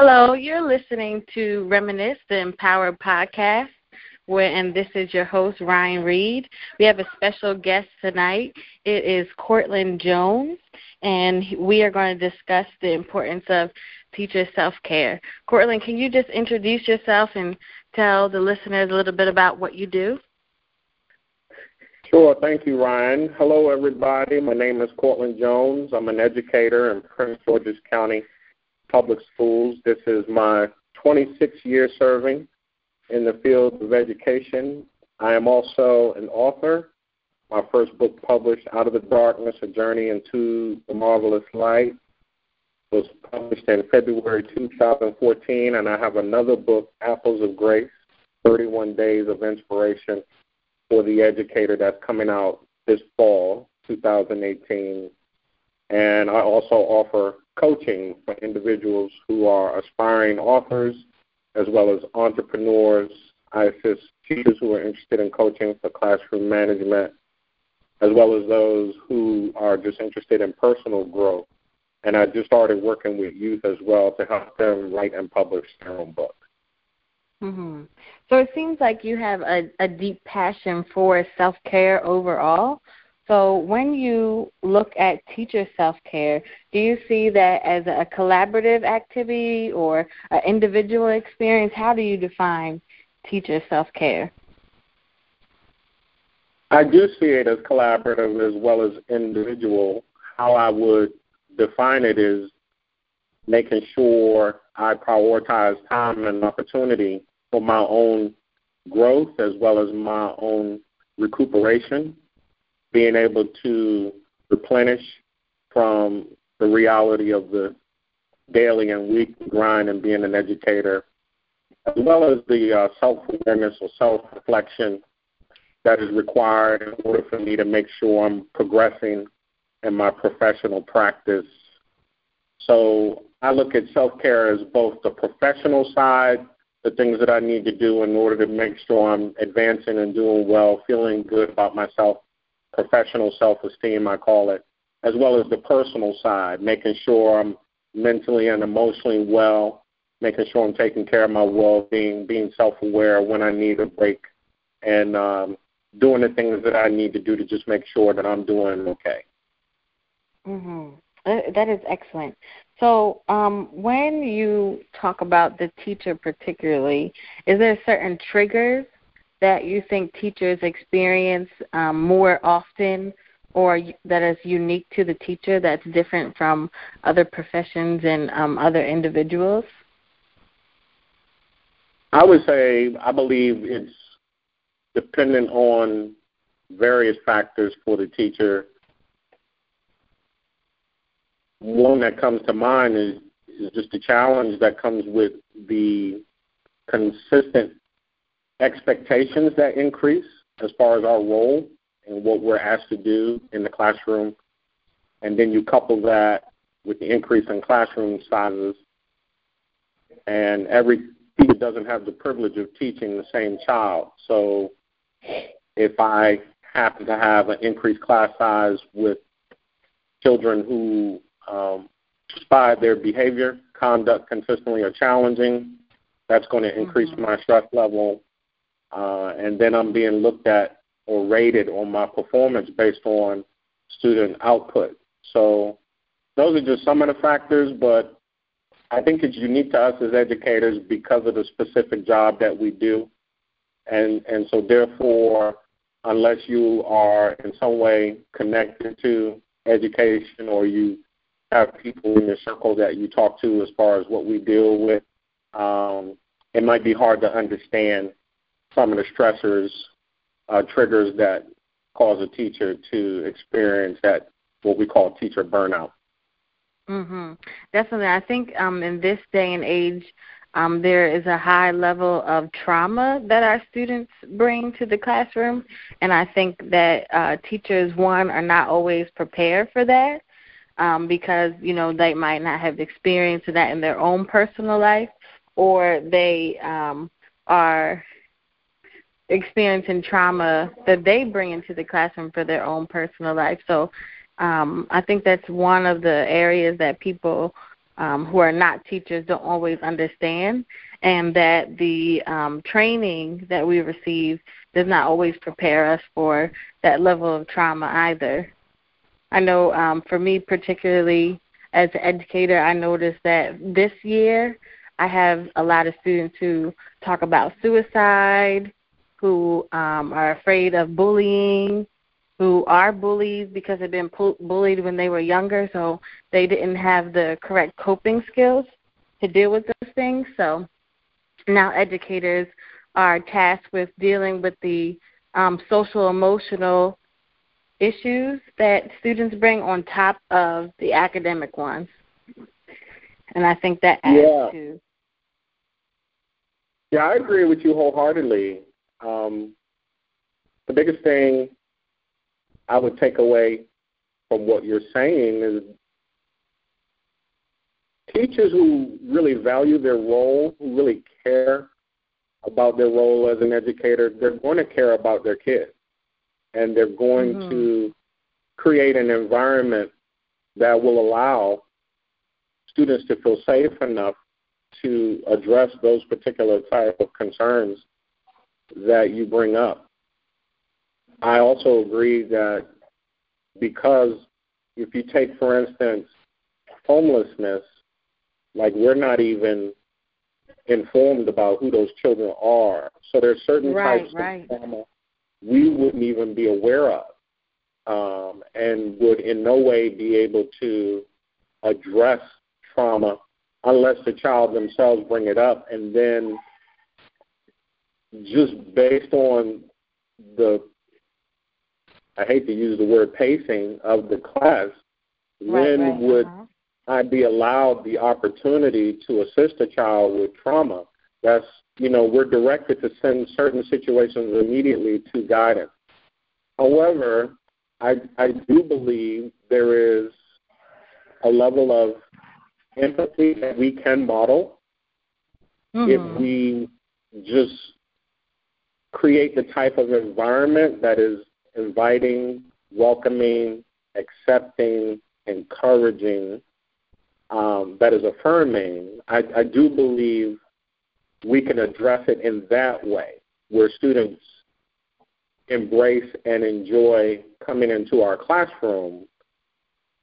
Hello, you're listening to Reminisce, the Empowered podcast, where and this is your host Ryan Reed. We have a special guest tonight. It is Courtland Jones, and we are going to discuss the importance of teacher self-care. Courtland, can you just introduce yourself and tell the listeners a little bit about what you do? Sure. Thank you, Ryan. Hello, everybody. My name is Courtland Jones. I'm an educator in Prince George's County Public Schools. This is my 26th year serving in the field of education. I am also an author. My first book published, Out of the Darkness, A Journey into the Marvelous Light, was published in February 2014, and I have another book, Apples of Grace, 31 Days of Inspiration for the Educator, that's coming out this fall, 2018. And I also offer coaching for individuals who are aspiring authors as well as entrepreneurs. I assist teachers who are interested in coaching for classroom management, as well as those who are just interested in personal growth. And I just started working with youth as well to help them write and publish their own books. Mm-hmm. So it seems like you have a, a deep passion for self care overall. So when you look at teacher self-care, do you see that as a collaborative activity or an individual experience? How do you define teacher self-care? I do see it as collaborative as well as individual. How I would define it is making sure I prioritize time and opportunity for my own growth as well as my own recuperation being able to replenish from the reality of the daily and weekly grind and being an educator, as well as the uh, self awareness or self reflection that is required in order for me to make sure I'm progressing in my professional practice. So I look at self care as both the professional side, the things that I need to do in order to make sure I'm advancing and doing well, feeling good about myself professional self esteem, I call it, as well as the personal side, making sure I'm mentally and emotionally well, making sure I'm taking care of my well being, being self aware when I need a break, and um, doing the things that I need to do to just make sure that I'm doing okay. Mhm. That is excellent. So, um, when you talk about the teacher, particularly, is there certain triggers that you think teachers experience um, more often or that is unique to the teacher that's different from other professions and um, other individuals? I would say I believe it's dependent on various factors for the teacher. One that comes to mind is, is just the challenge that comes with the consistent expectations that increase as far as our role and what we're asked to do in the classroom. And then you couple that with the increase in classroom sizes. And every teacher doesn't have the privilege of teaching the same child. So if I happen to have an increased class size with children who um, by their behavior, conduct consistently are challenging, that's going to increase mm-hmm. my stress level uh, and then I'm being looked at or rated on my performance based on student output. So those are just some of the factors, but I think it's unique to us as educators because of the specific job that we do. And, and so therefore, unless you are in some way connected to education or you have people in your circle that you talk to as far as what we deal with, um, it might be hard to understand some of the stressors, uh, triggers that cause a teacher to experience that what we call teacher burnout. Mhm. Definitely. I think um, in this day and age, um, there is a high level of trauma that our students bring to the classroom, and I think that uh, teachers, one, are not always prepared for that um, because you know they might not have experienced that in their own personal life, or they um, are experiencing trauma that they bring into the classroom for their own personal life. So um, I think that's one of the areas that people um, who are not teachers don't always understand, and that the um, training that we receive does not always prepare us for that level of trauma either. I know um, for me, particularly as an educator, I noticed that this year I have a lot of students who talk about suicide, who um, are afraid of bullying, who are bullies because they've been bullied when they were younger, so they didn't have the correct coping skills to deal with those things. So now educators are tasked with dealing with the um, social emotional issues that students bring on top of the academic ones. And I think that adds yeah. to. Yeah, I agree with you wholeheartedly. Um, the biggest thing I would take away from what you're saying is teachers who really value their role, who really care about their role as an educator, they're going to care about their kids. And they're going mm-hmm. to create an environment that will allow students to feel safe enough to address those particular type of concerns that you bring up. I also agree that because if you take, for instance, homelessness, like we're not even informed about who those children are. So there's certain right, types right. of trauma we wouldn't even be aware of um, and would in no way be able to address trauma unless the child themselves bring it up and then just based on the I hate to use the word pacing of the class, right, when right, would uh-huh. I be allowed the opportunity to assist a child with trauma? That's you know, we're directed to send certain situations immediately to guidance. However, I I do believe there is a level of empathy that we can model mm-hmm. if we just create the type of environment that is inviting, welcoming, accepting, encouraging, um, that is affirming, I, I do believe we can address it in that way, where students embrace and enjoy coming into our classroom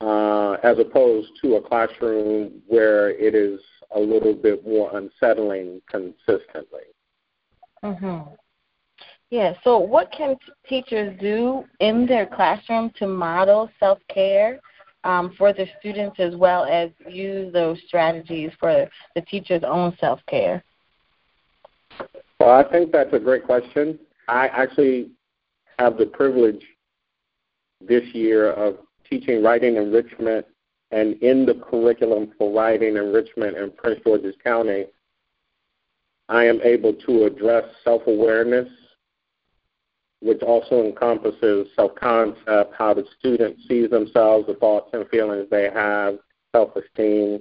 uh, as opposed to a classroom where it is a little bit more unsettling consistently. Mhm. Yeah. So, what can teachers do in their classroom to model self care um, for the students, as well as use those strategies for the teacher's own self care? Well, I think that's a great question. I actually have the privilege this year of teaching writing enrichment, and in the curriculum for writing enrichment in Prince George's County, I am able to address self awareness which also encompasses self-concept, how the student sees themselves, the thoughts and feelings they have, self-esteem.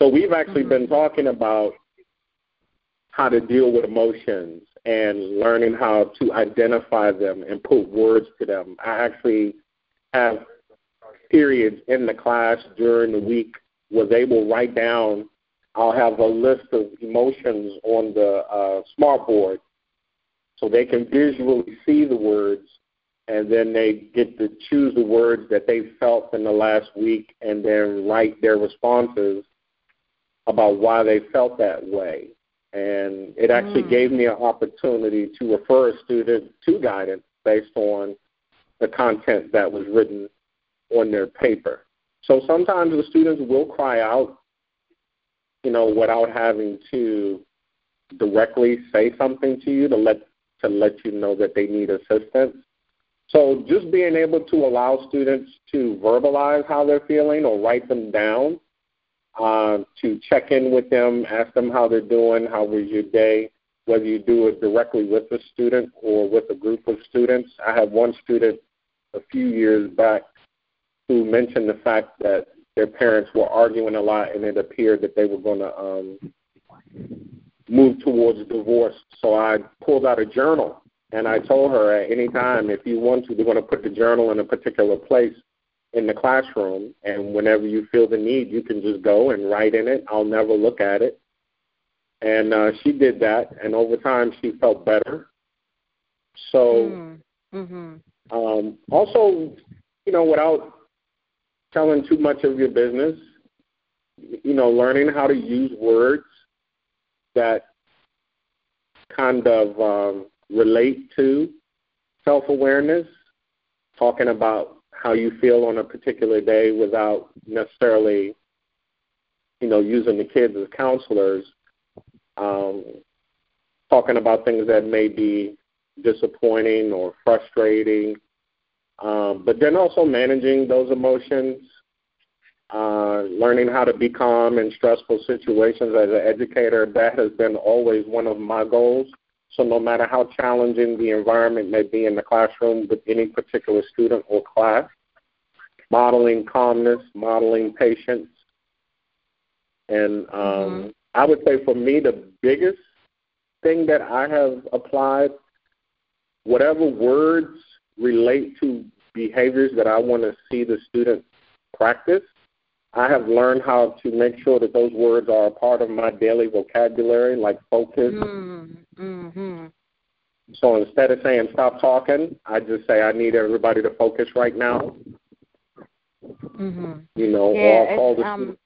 So we've actually mm-hmm. been talking about how to deal with emotions and learning how to identify them and put words to them. I actually have periods in the class during the week where they will write down. I'll have a list of emotions on the uh, smart board so they can visually see the words and then they get to choose the words that they felt in the last week and then write their responses about why they felt that way. And it actually mm. gave me an opportunity to refer a student to guidance based on the content that was written on their paper. So sometimes the students will cry out, you know, without having to directly say something to you to let to let you know that they need assistance. So just being able to allow students to verbalize how they're feeling or write them down, uh, to check in with them, ask them how they're doing, how was your day, whether you do it directly with a student or with a group of students. I had one student a few years back who mentioned the fact that their parents were arguing a lot and it appeared that they were going to um, move towards divorce. So I pulled out a journal and I told her at any time, if you want to, we're going to put the journal in a particular place in the classroom, and whenever you feel the need, you can just go and write in it. I'll never look at it. And uh, she did that, and over time, she felt better. So, mm-hmm. um, also, you know, without telling too much of your business, you know, learning how to use words that kind of um, relate to self awareness, talking about how you feel on a particular day without necessarily, you know, using the kids as counselors, um, talking about things that may be disappointing or frustrating, um, but then also managing those emotions, uh, learning how to be calm in stressful situations as an educator. That has been always one of my goals. So no matter how challenging the environment may be in the classroom with any particular student or class, modeling calmness, modeling patience. And um, mm-hmm. I would say for me, the biggest thing that I have applied, whatever words relate to behaviors that I want to see the student practice, I have learned how to make sure that those words are a part of my daily vocabulary, like focus. Mm-hmm. So instead of saying stop talking, I just say I need everybody to focus right now. Mm-hmm. You know, yeah, or call the um,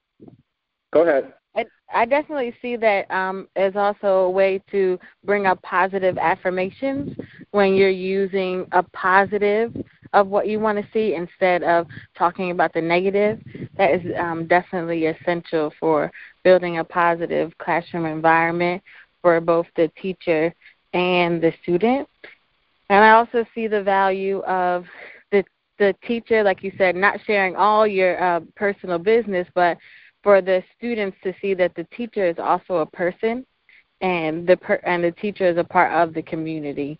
Go ahead. I, I definitely see that um, as also a way to bring up positive affirmations when you're using a positive of what you want to see instead of talking about the negative. That is um, definitely essential for building a positive classroom environment for both the teacher and the student. And I also see the value of the the teacher, like you said, not sharing all your uh, personal business, but for the students to see that the teacher is also a person, and the per- and the teacher is a part of the community.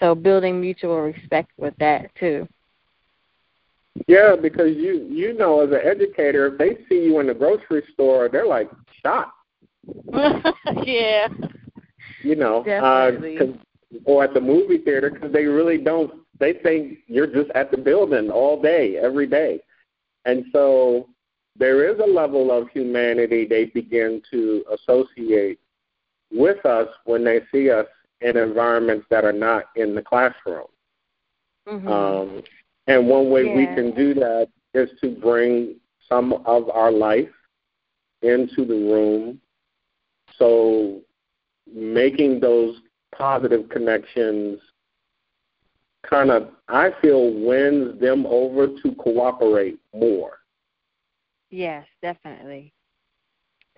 So building mutual respect with that too. Yeah, because you you know as an educator, if they see you in the grocery store, they're like shocked. yeah. You know, Definitely. Uh, or at the movie theater because they really don't. They think you're just at the building all day, every day, and so there is a level of humanity they begin to associate with us when they see us in environments that are not in the classroom. Mm-hmm. Um, and one way yeah. we can do that is to bring some of our life into the room. So making those positive connections kind of, I feel, wins them over to cooperate more. Yes, definitely.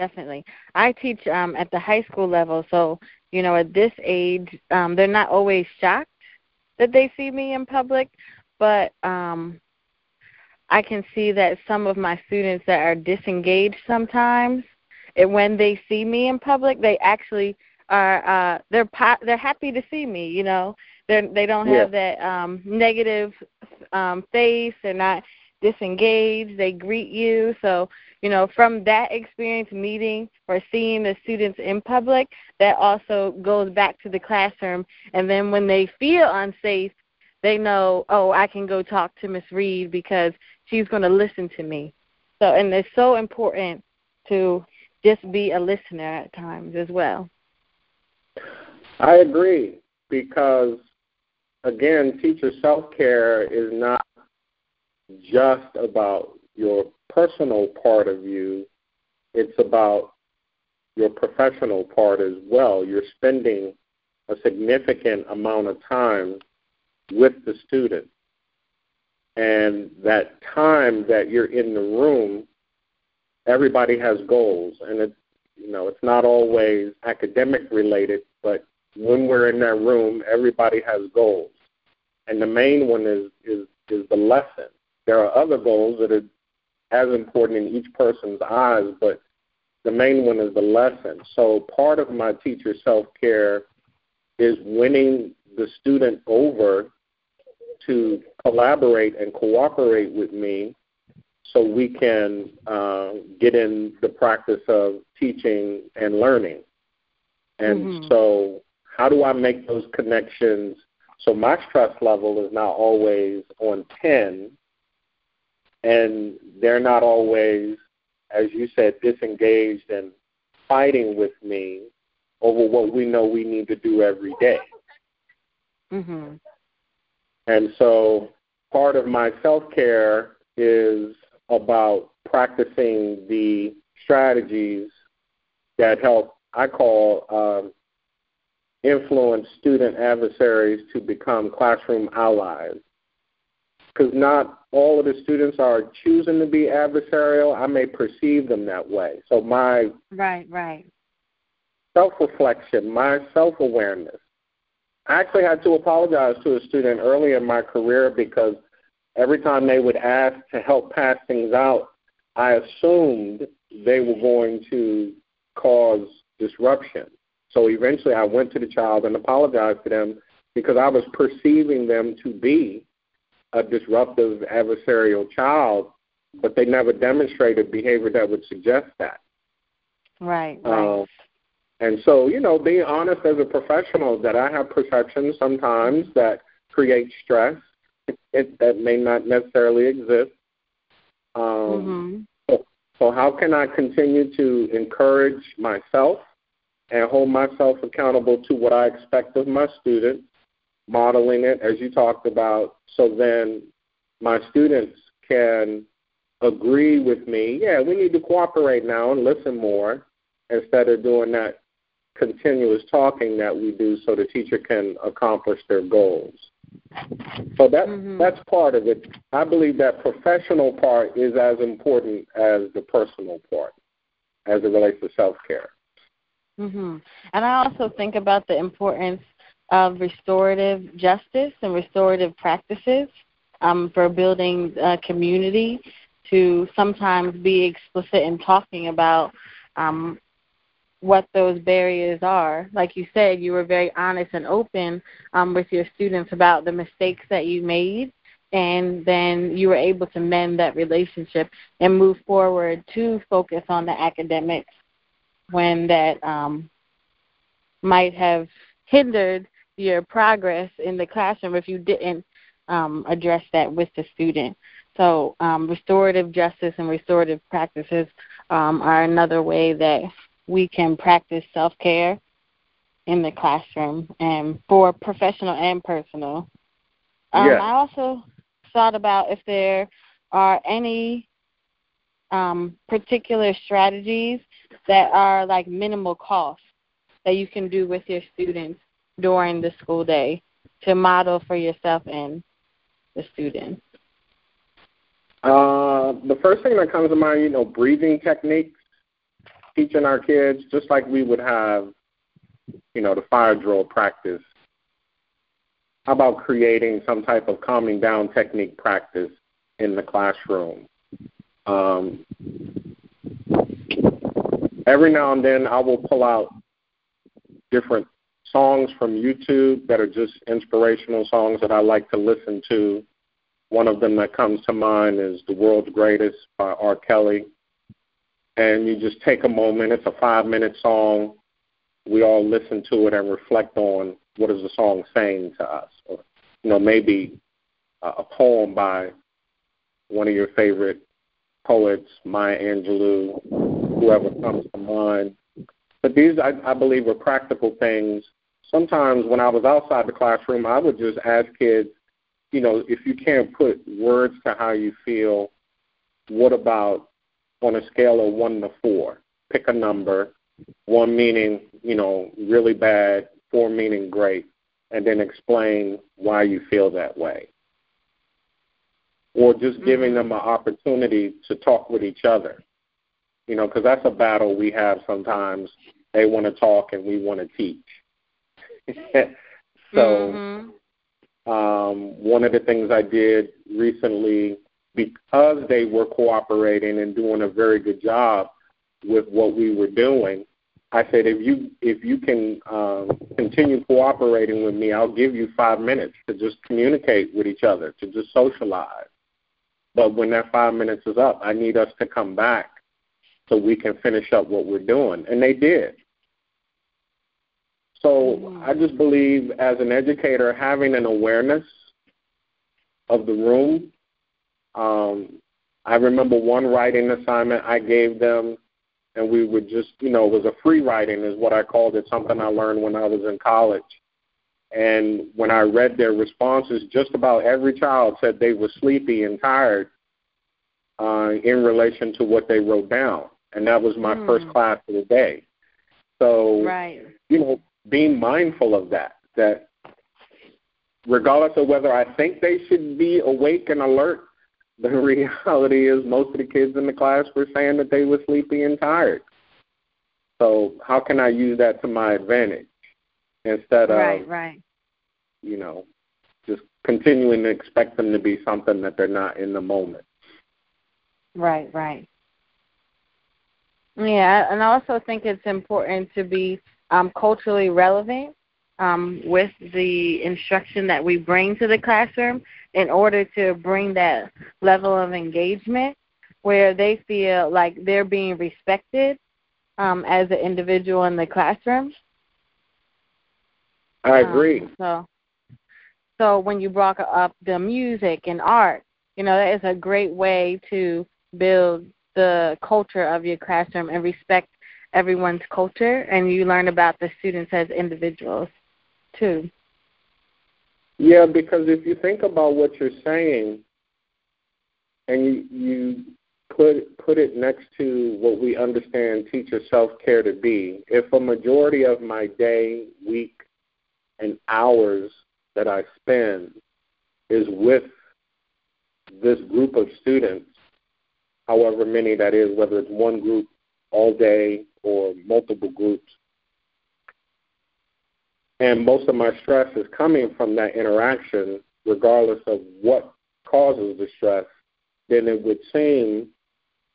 Definitely. I teach um, at the high school level, so, you know, at this age, um, they're not always shocked that they see me in public, but um I can see that some of my students that are disengaged sometimes, and when they see me in public, they actually are uh they're po- they're happy to see me, you know. They they don't have yeah. that um negative um face, they're not disengaged, they greet you. So, you know, from that experience meeting or seeing the students in public, that also goes back to the classroom and then when they feel unsafe, they know, oh, I can go talk to Miss Reed because she's going to listen to me. So, and it's so important to just be a listener at times as well. I agree because, again, teacher self care is not just about your personal part of you, it's about your professional part as well. You're spending a significant amount of time with the student. And that time that you're in the room, everybody has goals, and it's you know it's not always academic related, but when we're in that room, everybody has goals, and the main one is is is the lesson. There are other goals that are as important in each person's eyes, but the main one is the lesson. So part of my teacher self care is winning the student over to collaborate and cooperate with me so we can uh, get in the practice of teaching and learning. And mm-hmm. so, how do I make those connections? So, my stress level is not always on 10, and they're not always, as you said, disengaged and fighting with me over what we know we need to do every day. Mhm. And so part of my self care is about practicing the strategies that help, I call, um, influence student adversaries to become classroom allies. Because not all of the students are choosing to be adversarial. I may perceive them that way. So my right, right, self reflection, my self awareness. I actually had to apologize to a student early in my career because every time they would ask to help pass things out, I assumed they were going to cause disruption. So eventually I went to the child and apologized to them because I was perceiving them to be a disruptive adversarial child, but they never demonstrated behavior that would suggest that. Right, right. Um, and so, you know, being honest as a professional that I have perceptions sometimes that create stress it, that may not necessarily exist. Um, mm-hmm. so, so, how can I continue to encourage myself and hold myself accountable to what I expect of my students, modeling it as you talked about, so then my students can agree with me, yeah, we need to cooperate now and listen more instead of doing that continuous talking that we do so the teacher can accomplish their goals. So that mm-hmm. that's part of it. I believe that professional part is as important as the personal part as it relates to self care. Mm-hmm. And I also think about the importance of restorative justice and restorative practices um, for building a community to sometimes be explicit in talking about um, what those barriers are. Like you said, you were very honest and open um, with your students about the mistakes that you made, and then you were able to mend that relationship and move forward to focus on the academics when that um, might have hindered your progress in the classroom if you didn't um, address that with the student. So, um, restorative justice and restorative practices um, are another way that we can practice self care in the classroom and for professional and personal. Um, yeah. I also thought about if there are any um, particular strategies that are like minimal cost that you can do with your students during the school day to model for yourself and the students? Uh, the first thing that comes to mind, you know, breathing techniques, teaching our kids, just like we would have, you know, the fire drill practice. How about creating some type of calming down technique practice in the classroom? Um, every now and then, I will pull out different songs from YouTube that are just inspirational songs that I like to listen to. One of them that comes to mind is The World's Greatest by R. Kelly. And you just take a moment, it's a five minute song. We all listen to it and reflect on what is the song saying to us. Or, you know, maybe a poem by one of your favorite poets, Maya Angelou, whoever comes to mind. But these, I, I believe, are practical things. Sometimes when I was outside the classroom, I would just ask kids, you know, if you can't put words to how you feel, what about on a scale of one to four? Pick a number, one meaning, you know, really bad, four meaning great, and then explain why you feel that way. Or just giving mm-hmm. them an opportunity to talk with each other you know, because that's a battle we have sometimes. They want to talk and we want to teach. so, mm-hmm. um, one of the things I did recently, because they were cooperating and doing a very good job with what we were doing, I said, if you if you can um, continue cooperating with me, I'll give you five minutes to just communicate with each other, to just socialize. But when that five minutes is up, I need us to come back so we can finish up what we're doing. And they did. So mm-hmm. I just believe as an educator, having an awareness of the room, um, I remember one writing assignment I gave them, and we would just, you know, it was a free writing, is what I called it, something I learned when I was in college. And when I read their responses, just about every child said they were sleepy and tired uh, in relation to what they wrote down. And that was my mm. first class of the day. So, right. you know, being mindful of that, that regardless of whether I think they should be awake and alert, the reality is most of the kids in the class were saying that they were sleepy and tired. So how can I use that to my advantage instead of right, right. you know, just continuing to expect them to be something that they're not in the moment. Right, right. Yeah, and I also think it's important to be um, culturally relevant um, with the instruction that we bring to the classroom in order to bring that level of engagement where they feel like they're being respected um, as an individual in the classroom. I agree. Um, so, so when you brought up the music and art, you know that is a great way to build the culture of your classroom and respect everyone's culture, and you learn about the students as individuals too. Yeah, because if you think about what you're saying, and you you put put it next to what we understand teacher self care to be, if a majority of my day, week, and hours that I spend is with this group of students, however many that is, whether it's one group all day or multiple groups, and most of my stress is coming from that interaction, regardless of what causes the stress, then it would seem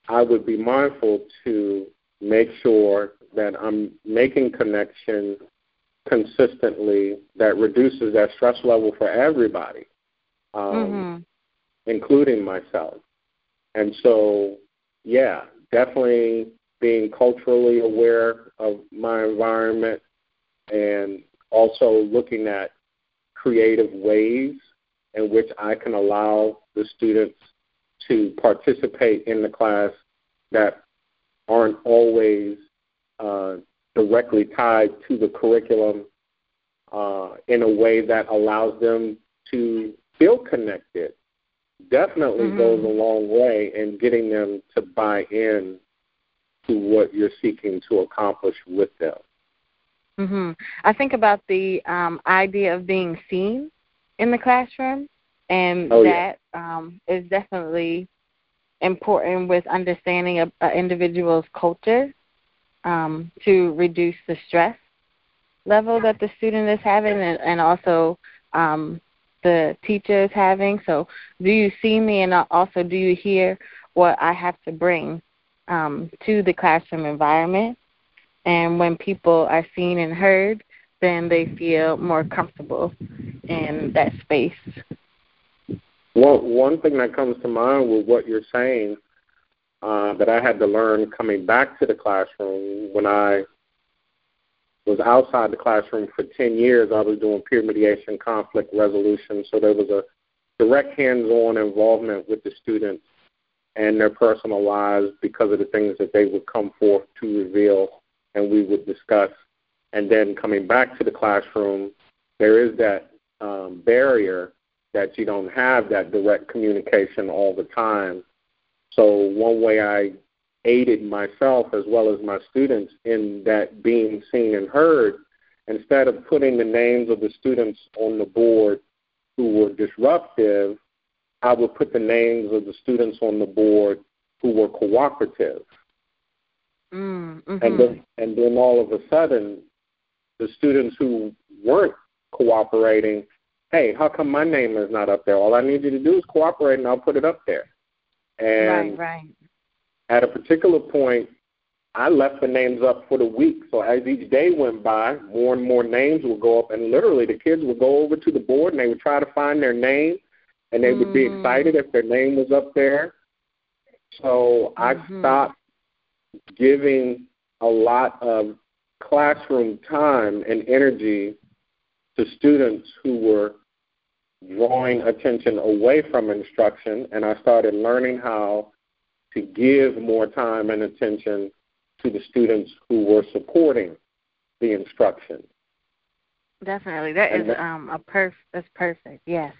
I would be mindful to make sure that I'm making connection consistently that reduces that stress level for everybody, um, mm-hmm. including myself. And so, yeah, definitely being culturally aware of my environment and also looking at creative ways in which I can allow the students to participate in the class that aren't always uh, directly tied to the curriculum uh, in a way that allows them to feel connected definitely mm-hmm. goes a long way in getting them to buy in to what you're seeking to accomplish with them. hmm I think about the um, idea of being seen in the classroom, and oh, that yeah. um, is definitely important with understanding an individual's culture um, to reduce the stress level that the student is having, and, and also um, the teacher is having. So, do you see me, and also do you hear what I have to bring um, to the classroom environment? And when people are seen and heard, then they feel more comfortable in that space. Well, one thing that comes to mind with what you're saying uh, that I had to learn coming back to the classroom when I was outside the classroom for 10 years. I was doing peer mediation, conflict resolution, so there was a direct hands-on involvement with the students and their personal lives because of the things that they would come forth to reveal and we would discuss. And then coming back to the classroom, there is that um, barrier that you don't have that direct communication all the time. So one way I aided myself as well as my students in that being seen and heard, instead of putting the names of the students on the board who were disruptive, I would put the names of the students on the board who were cooperative. Mm-hmm. And then and then all of a sudden, the students who weren't cooperating, hey, how come my name is not up there? All I need you to do is cooperate, and I'll put it up there. And right, right. At a particular point, I left the names up for the week. So as each day went by, more and more names would go up, and literally the kids would go over to the board and they would try to find their name, and they mm. would be mm. excited if their name was up there. So I mm-hmm. stopped giving a lot of classroom time and energy to students who were drawing attention away from instruction, and I started learning how to give more time and attention to the students who were supporting the instruction. Definitely, that and is that, um, a perf. That's perfect. Yes.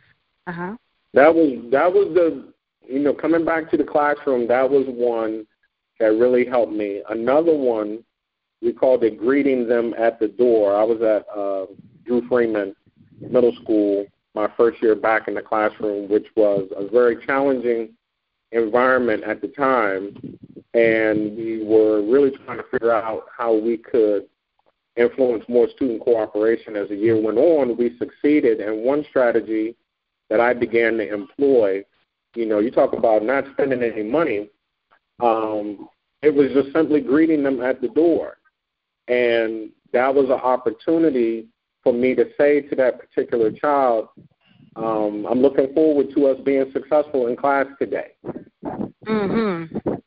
Uh huh. That was that was the you know coming back to the classroom. That was one that really helped me. Another one we called it greeting them at the door. I was at uh, Drew Freeman Middle School my first year back in the classroom, which was a very challenging environment at the time, and we were really trying to figure out how we could influence more student cooperation as the year went on. We succeeded, and one strategy that I began to employ, you know, you talk about not spending any money. Um, it was just simply greeting them at the door, and that was an opportunity for me to say to that particular child, um, I'm looking forward to us being successful in class today. Mhm.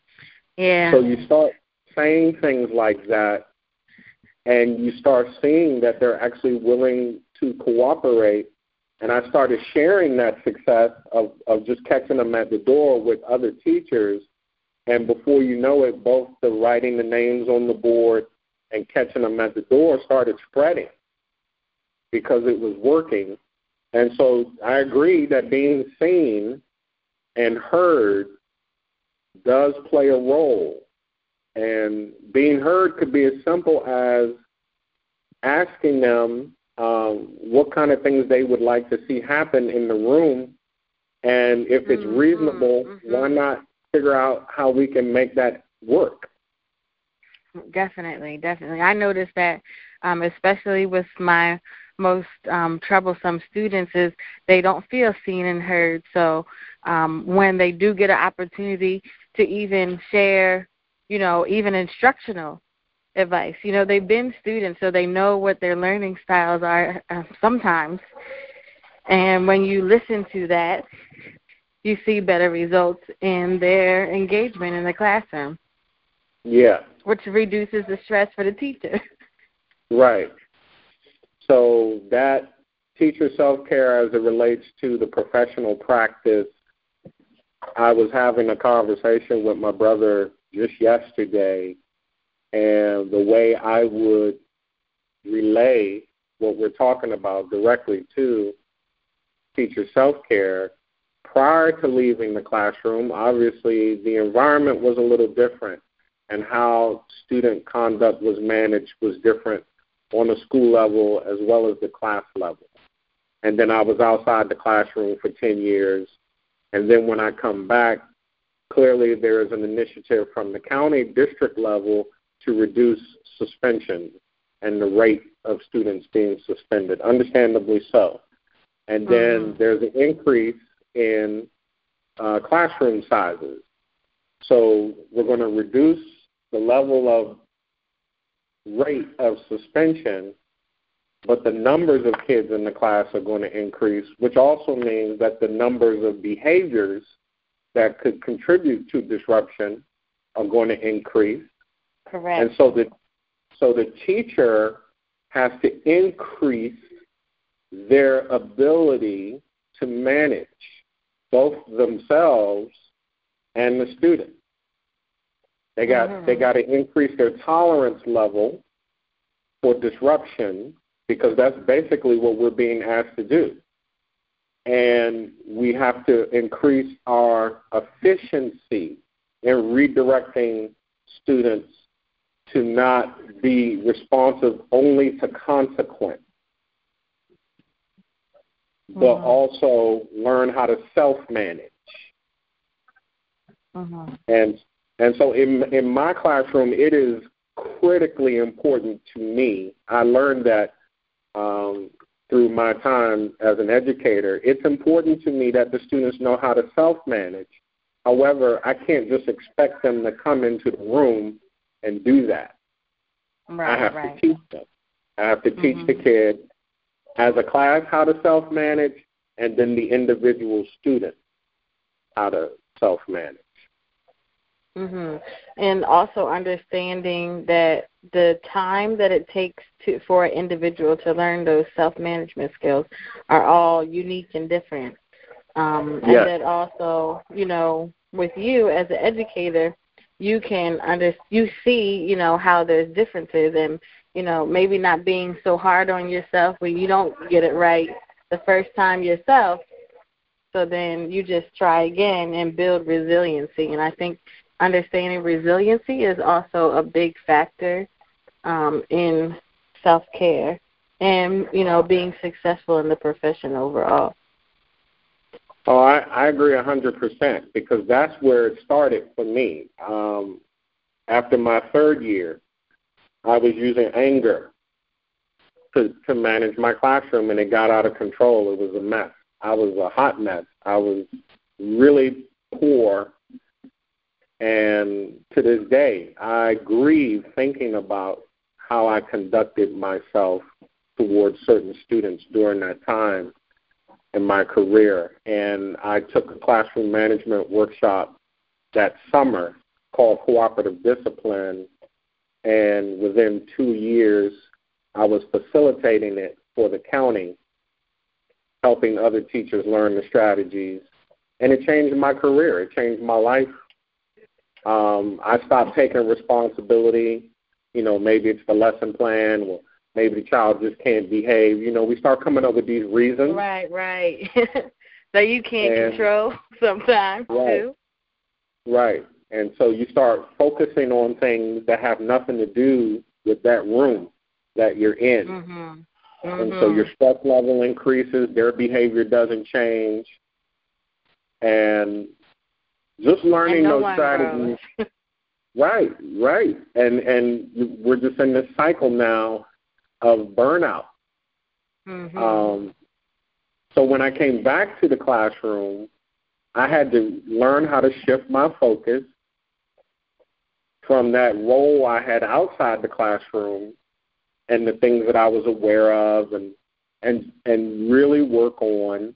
Yeah. So you start saying things like that, and you start seeing that they're actually willing to cooperate. And I started sharing that success of, of just catching them at the door with other teachers. And before you know it, both the writing the names on the board and catching them at the door started spreading because it was working. And so I agree that being seen and heard does play a role. And being heard could be as simple as asking them um, what kind of things they would like to see happen in the room. And if it's mm-hmm, reasonable, mm-hmm. why not figure out how we can make that work? Definitely, definitely. I noticed that, um, especially with my most um, troublesome students is they don't feel seen and heard. So um, when they do get an opportunity to even share, you know, even instructional advice, you know, they've been students, so they know what their learning styles are uh, sometimes. And when you listen to that, you see better results in their engagement in the classroom. Yeah. Which reduces the stress for the teacher. Right. So that teacher self-care as it relates to the professional practice, I was having a conversation with my brother just yesterday, and the way I would relay what we're talking about directly to teacher self-care prior to leaving the classroom, obviously the environment was a little different and how student conduct was managed was different on the school level as well as the class level. And then I was outside the classroom for 10 years. And then when I come back, clearly there is an initiative from the county district level to reduce suspension and the rate of students being suspended, understandably so. And then mm-hmm. there's an increase in uh, classroom sizes. So we're going to reduce the level of rate of suspension, but the numbers of kids in the class are going to increase, which also means that the numbers of behaviors that could contribute to disruption are going to increase. Correct. And so the so the teacher has to increase their ability to manage both themselves and the student. They got mm-hmm. they got to increase their tolerance level for disruption because that's basically what we're being asked to do. And we have to increase our efficiency in redirecting students to not be responsive only to consequence, mm-hmm. but also learn how to self manage. Mm-hmm. And and so in in my classroom, it is critically important to me. I learned that um, through my time as an educator. It's important to me that the students know how to self-manage. However, I can't just expect them to come into the room and do that. Right, I have right. to teach them. I have to teach mm-hmm. the kid as a class how to self-manage, and then the individual student how to self-manage. hmm And also understanding that the time that it takes to for an individual to learn those self management skills are all unique and different. Um, and yes. that also, you know, with you as an educator, you can under you see you know how there's differences and you know maybe not being so hard on yourself when you don't get it right the first time yourself. So then you just try again and build resiliency. And i think understanding resiliency is also a big factor um, in self care and you know being successful in the profession overall Oh, I, I agree a hundred percent because that's where it started for me. Um, after my third year, I was using anger to to manage my classroom, and it got out of control. It was a mess. I was a hot mess. I was really poor, and to this day, I grieve thinking about how I conducted myself towards certain students during that time in my career. And I took a classroom management workshop that summer called Cooperative Discipline. And within two years, I was facilitating it for the county, helping other teachers learn the strategies. And it changed my career, it changed my life. Um, I stopped taking responsibility. You know, maybe it's the lesson plan. Well, maybe the child just can't behave. You know, we start coming up with these reasons. Right, right. that you can't and, control sometimes right, too. Right. And so you start focusing on things that have nothing to do with that room that you're in. Mm-hmm. Mm-hmm. And so your stress level increases, their behavior doesn't change. And just learning and no those strategies. right, right. And and we're just in this cycle now of burnout. Mm-hmm. Um, so when I came back to the classroom, I had to learn how to shift my focus from that role I had outside the classroom and the things that I was aware of and and and really work on,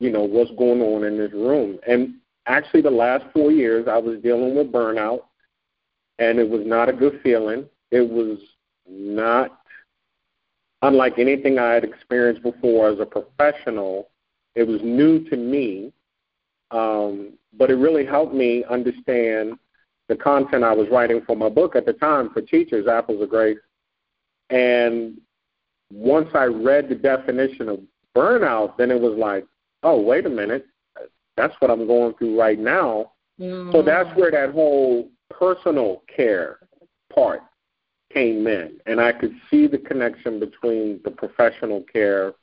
you know, what's going on in this room. And actually the last four years I was dealing with burnout and it was not a good feeling. It was not unlike anything I had experienced before as a professional. It was new to me, um, but it really helped me understand the content I was writing for my book at the time for teachers, Apples of Grace. And once I read the definition of burnout, then it was like, oh, wait a minute, that's what I'm going through right now. Mm-hmm. So that's where that whole personal care part came in, and I could see the connection between the professional care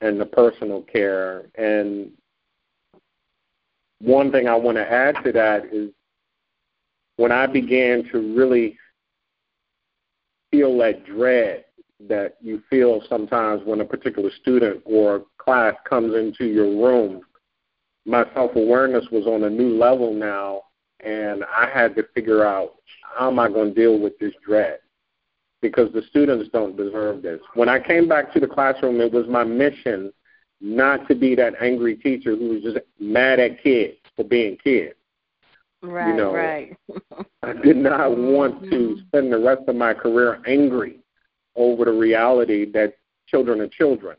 and the personal care. And one thing I want to add to that is when I began to really feel that dread that you feel sometimes when a particular student or class comes into your room, my self awareness was on a new level now, and I had to figure out how am I going to deal with this dread because the students don't deserve this. When I came back to the classroom, it was my mission not to be that angry teacher who was just mad at kids for being kids. Right, you know, right. I did not want to Mm-hmm. spend the rest of my career angry over the reality that children are children.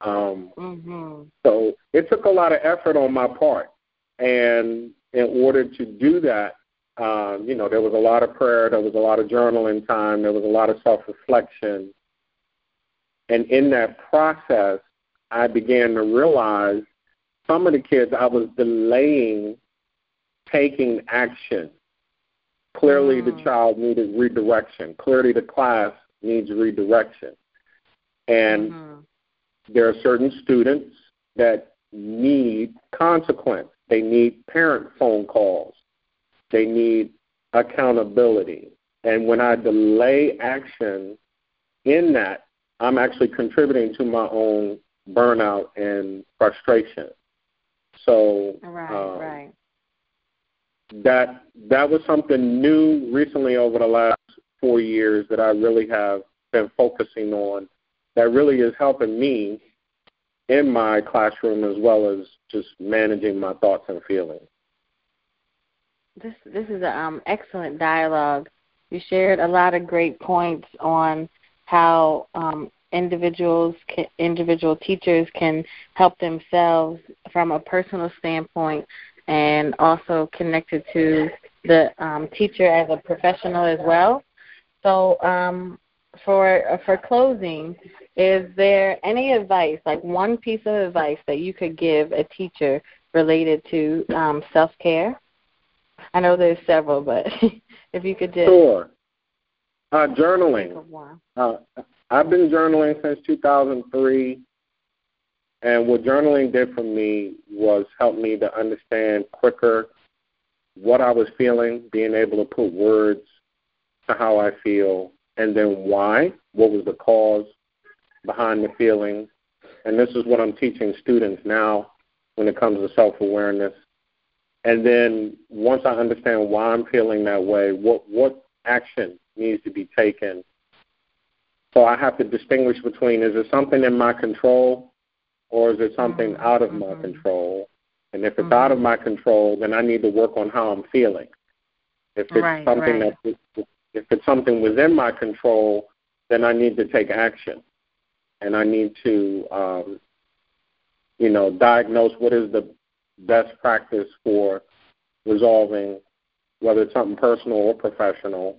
Um, Mhm. so it took a lot of effort on my part, and in order to do that, um, you know, there was a lot of prayer, there was a lot of journaling time, there was a lot of self reflection. And in that process, I began to realize some of the kids I was delaying taking action. Clearly, the Mm. child needed redirection. Clearly, the class needs redirection. And Mhm. there are certain students that need consequence. They need parent phone calls. They need accountability. And when I delay action in that, I'm actually contributing to my own burnout and frustration. So Right, um, right. that that was something new recently over the last four years that I really have been focusing on. That really is helping me in my classroom as well as just managing my thoughts and feelings. This this is an um, excellent dialogue. You shared a lot of great points on how um, individuals, can, individual teachers can help themselves from a personal standpoint and also connected to the um, teacher as a professional as well. So, um, for for closing, is there any advice, like one piece of advice that you could give a teacher related to um, self care? I know there's several, but if you could just sure. Uh, journaling. Uh, I've been journaling since 2003, and what journaling did for me was help me to understand quicker what I was feeling, being able to put words to how I feel, and then why. What was the cause behind the feeling? And this is what I'm teaching students now when it comes to self awareness. And then once I understand why I'm feeling that way, what what action needs to be taken. So I have to distinguish between is it something in my control or is it something mm-hmm. out of my mm-hmm. control? And if it's mm-hmm. out of my control, then I need to work on how I'm feeling. If it's right, something right. that if it's something within my control, then I need to take action, and I need to, um, you know, diagnose what is the best practice for resolving whether it's something personal or professional.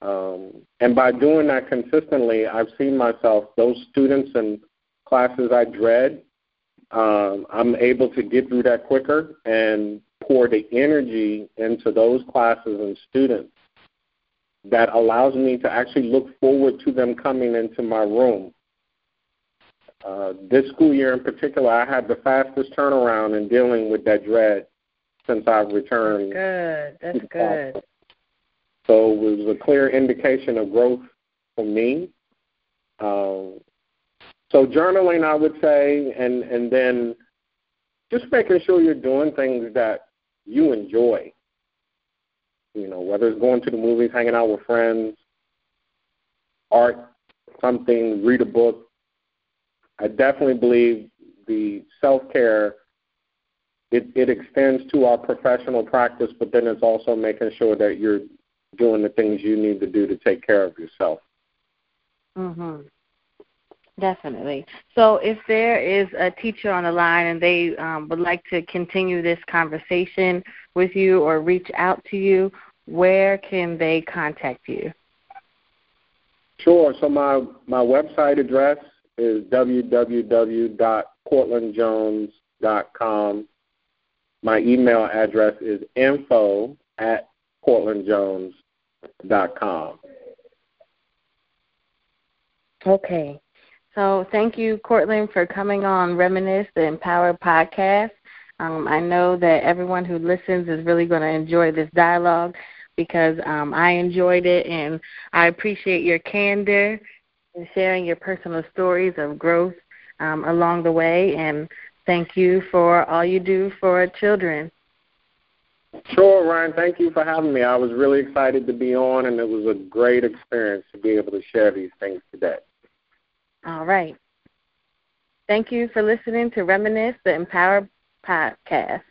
Um, and by doing that consistently, I've seen myself, those students and classes I dread, um, I'm able to get through that quicker and pour the energy into those classes and students that allows me to actually look forward to them coming into my room. Uh, this school year in particular, I had the fastest turnaround in dealing with that dread since I've returned. That's good. That's good. So it was a clear indication of growth for me. Um, so journaling, I would say, and and then just making sure you're doing things that you enjoy. You know, whether it's going to the movies, hanging out with friends, art, something, read a book. I definitely believe the self care it, it extends to our professional practice, but then it's also making sure that you're doing the things you need to do to take care of yourself. Mhm. Definitely. So, if there is a teacher on the line and they um, would like to continue this conversation with you or reach out to you, where can they contact you? Sure. So my my website address is www.courtlandjones.com. My email address is info at courtlandjones.com. Okay. So thank you, Courtland, for coming on Reminisce, the Empower podcast. Um, I know that everyone who listens is really going to enjoy this dialogue because um, I enjoyed it, and I appreciate your candor and sharing your personal stories of growth um, along the way. And thank you for all you do for children. Sure, Ryan. Thank you for having me. I was really excited to be on, and it was a great experience to be able to share these things today. All right. Thank you for listening to Reminisce, the Empower podcast.